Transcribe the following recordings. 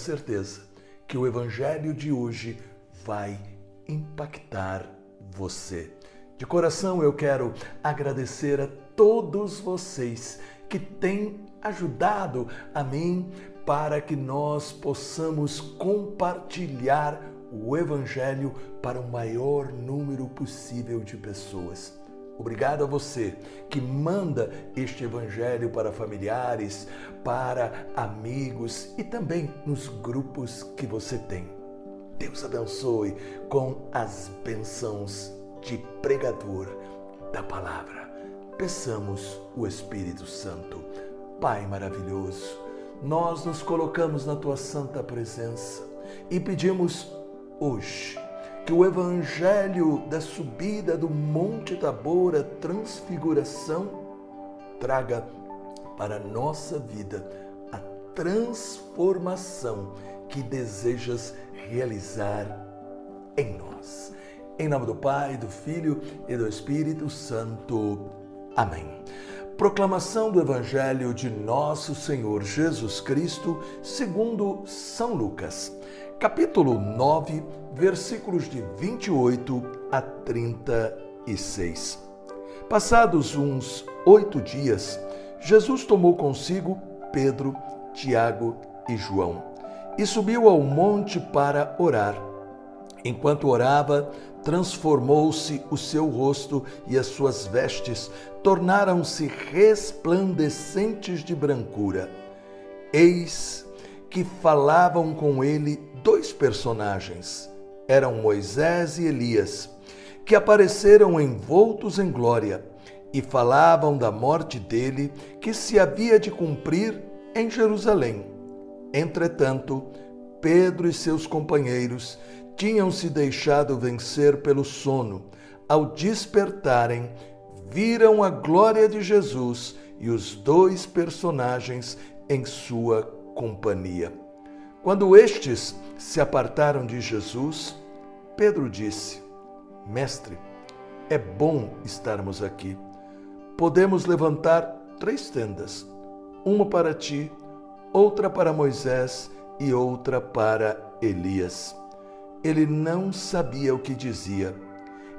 certeza que o evangelho de hoje vai impactar você. De coração eu quero agradecer a todos vocês que têm ajudado a mim para que nós possamos compartilhar o Evangelho para o maior número possível de pessoas. Obrigado a você que manda este Evangelho para familiares, para amigos e também nos grupos que você tem. Deus abençoe com as bênçãos de pregador da palavra. Peçamos o Espírito Santo. Pai maravilhoso, nós nos colocamos na tua santa presença e pedimos hoje que o evangelho da subida do Monte Tabor, a transfiguração, traga para a nossa vida a transformação que desejas realizar em nós. Em nome do Pai, do Filho e do Espírito Santo. Amém. Proclamação do Evangelho de Nosso Senhor Jesus Cristo, segundo São Lucas, capítulo 9, versículos de 28 a 36. Passados uns oito dias, Jesus tomou consigo Pedro, Tiago e João e subiu ao monte para orar. Enquanto orava, transformou-se o seu rosto e as suas vestes tornaram-se resplandecentes de brancura. Eis que falavam com ele dois personagens. Eram Moisés e Elias, que apareceram envoltos em glória e falavam da morte dele que se havia de cumprir em Jerusalém. Entretanto, Pedro e seus companheiros tinham se deixado vencer pelo sono. Ao despertarem, viram a glória de Jesus e os dois personagens em sua companhia. Quando estes se apartaram de Jesus, Pedro disse: Mestre, é bom estarmos aqui. Podemos levantar três tendas: uma para ti, outra para Moisés e outra para Elias ele não sabia o que dizia.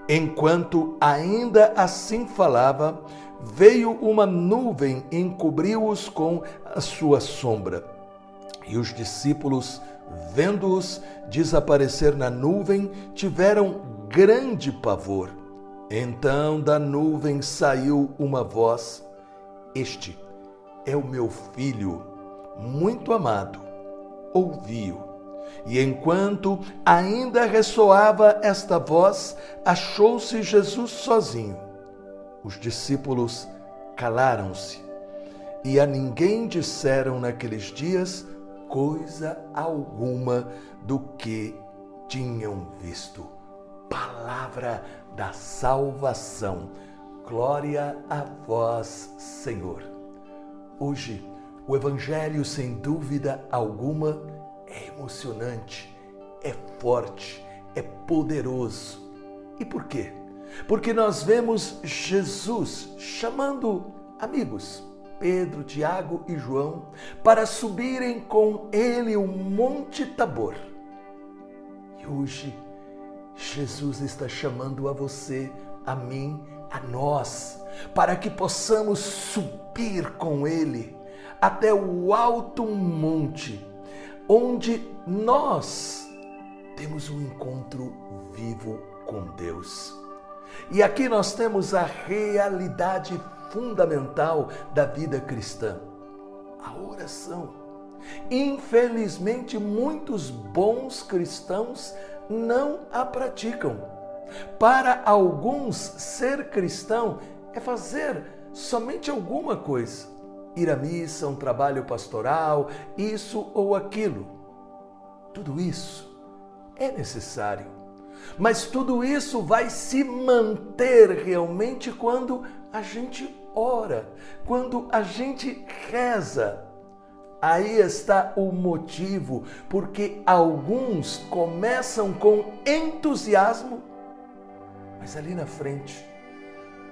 Enquanto ainda assim falava, veio uma nuvem e encobriu-os com a sua sombra. E os discípulos, vendo-os desaparecer na nuvem, tiveram grande pavor. Então da nuvem saiu uma voz: Este é o meu filho, muito amado. Ouvi-o. E enquanto ainda ressoava esta voz, achou-se Jesus sozinho. Os discípulos calaram-se e a ninguém disseram naqueles dias coisa alguma do que tinham visto. Palavra da salvação. Glória a vós, Senhor. Hoje, o Evangelho, sem dúvida alguma, é emocionante, é forte, é poderoso. E por quê? Porque nós vemos Jesus chamando amigos, Pedro, Tiago e João, para subirem com ele o Monte Tabor. E hoje, Jesus está chamando a você, a mim, a nós, para que possamos subir com ele até o alto monte onde nós temos um encontro vivo com Deus. E aqui nós temos a realidade fundamental da vida cristã, a oração. Infelizmente, muitos bons cristãos não a praticam. Para alguns, ser cristão é fazer somente alguma coisa ir à missa, um trabalho pastoral, isso ou aquilo. Tudo isso é necessário. Mas tudo isso vai se manter realmente quando a gente ora, quando a gente reza. Aí está o motivo, porque alguns começam com entusiasmo, mas ali na frente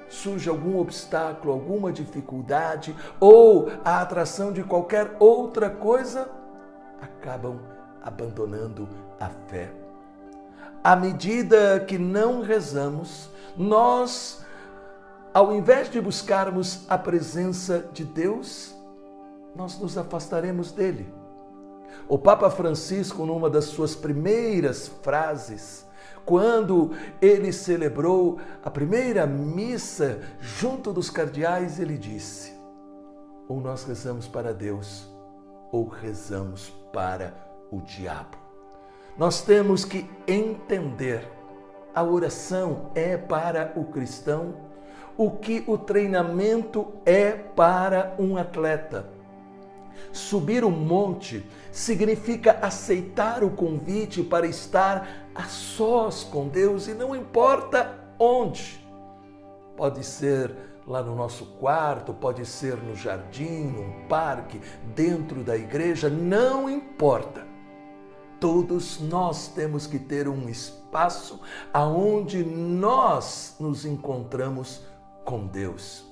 surge algum obstáculo, alguma dificuldade ou a atração de qualquer outra coisa, acabam abandonando a fé. À medida que não rezamos, nós, ao invés de buscarmos a presença de Deus, nós nos afastaremos dele. O Papa Francisco, numa das suas primeiras frases, quando ele celebrou a primeira missa junto dos cardeais, ele disse: ou nós rezamos para Deus, ou rezamos para o diabo. Nós temos que entender a oração é para o cristão o que o treinamento é para um atleta. Subir o monte significa aceitar o convite para estar a sós com Deus e não importa onde. Pode ser lá no nosso quarto, pode ser no jardim, num parque, dentro da igreja, não importa. Todos nós temos que ter um espaço aonde nós nos encontramos com Deus.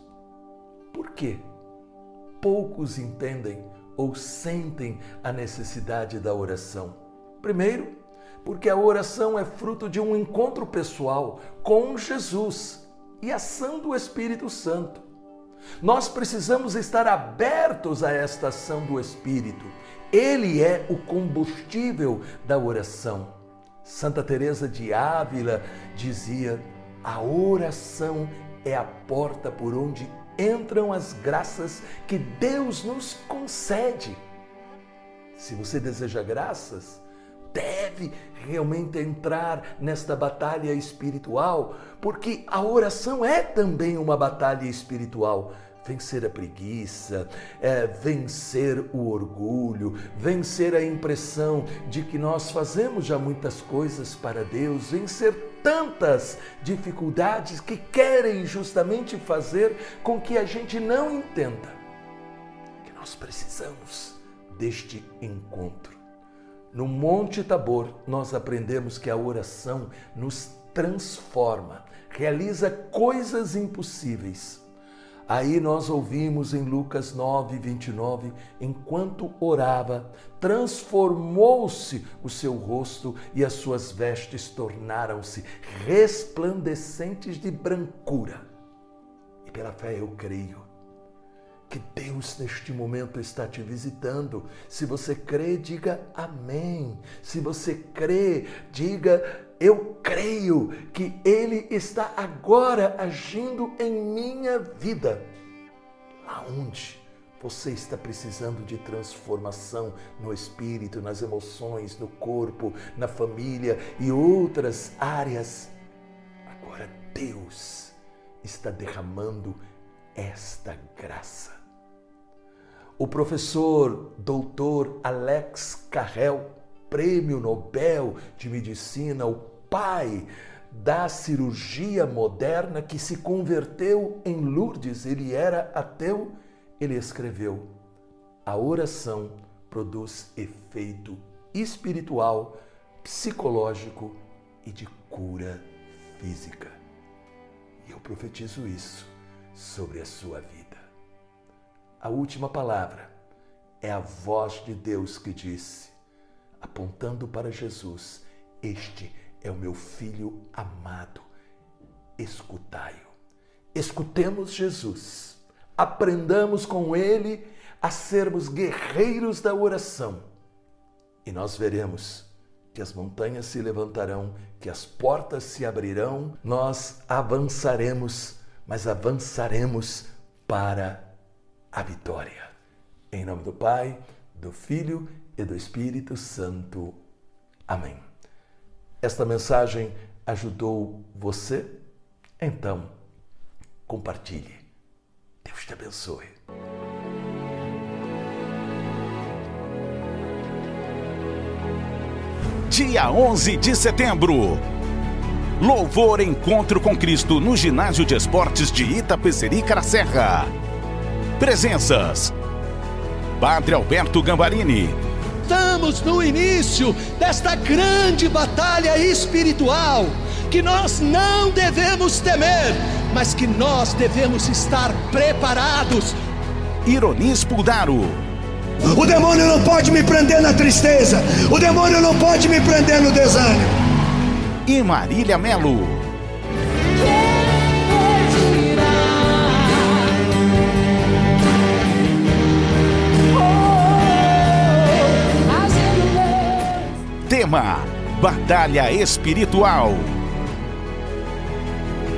Por quê? Poucos entendem ou sentem a necessidade da oração. Primeiro, porque a oração é fruto de um encontro pessoal com Jesus e ação do Espírito Santo. Nós precisamos estar abertos a esta ação do Espírito. Ele é o combustível da oração. Santa Teresa de Ávila dizia: "A oração é a porta por onde entram as graças que Deus nos concede." Se você deseja graças, deve realmente entrar nesta batalha espiritual, porque a oração é também uma batalha espiritual. Vencer a preguiça, é, vencer o orgulho, vencer a impressão de que nós fazemos já muitas coisas para Deus, vencer tantas dificuldades que querem justamente fazer com que a gente não entenda que nós precisamos deste encontro no Monte Tabor, nós aprendemos que a oração nos transforma, realiza coisas impossíveis. Aí nós ouvimos em Lucas 9, 29, enquanto orava, transformou-se o seu rosto e as suas vestes tornaram-se resplandecentes de brancura. E pela fé eu creio que Deus neste momento está te visitando. Se você crê, diga amém. Se você crê, diga eu creio que Ele está agora agindo em minha vida. Aonde você está precisando de transformação no espírito, nas emoções, no corpo, na família e outras áreas. Agora Deus está derramando esta graça. O professor doutor Alex Carrel, prêmio Nobel de Medicina, o pai da cirurgia moderna que se converteu em Lourdes, ele era ateu, ele escreveu: a oração produz efeito espiritual, psicológico e de cura física. E eu profetizo isso sobre a sua vida. A última palavra é a voz de Deus que disse, apontando para Jesus: Este é o meu filho amado, escutai-o. Escutemos Jesus, aprendamos com ele a sermos guerreiros da oração e nós veremos que as montanhas se levantarão, que as portas se abrirão, nós avançaremos, mas avançaremos para a vitória. Em nome do Pai, do Filho e do Espírito Santo. Amém. Esta mensagem ajudou você? Então, compartilhe. Deus te abençoe. Dia 11 de setembro. Louvor Encontro com Cristo no Ginásio de Esportes de Itapecerica Serra. Presenças: Padre Alberto Gambarini. Estamos no início desta grande batalha espiritual que nós não devemos temer, mas que nós devemos estar preparados. Ironis Puldaro. O demônio não pode me prender na tristeza. O demônio não pode me prender no desânimo. E Marília Melo. Tema: Batalha Espiritual.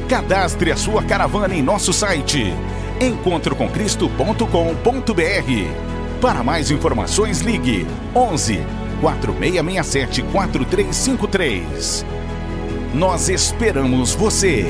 Cadastre a sua caravana em nosso site encontrocomcristo.com.br. Para mais informações, ligue 11 4667 4353. Nós esperamos você.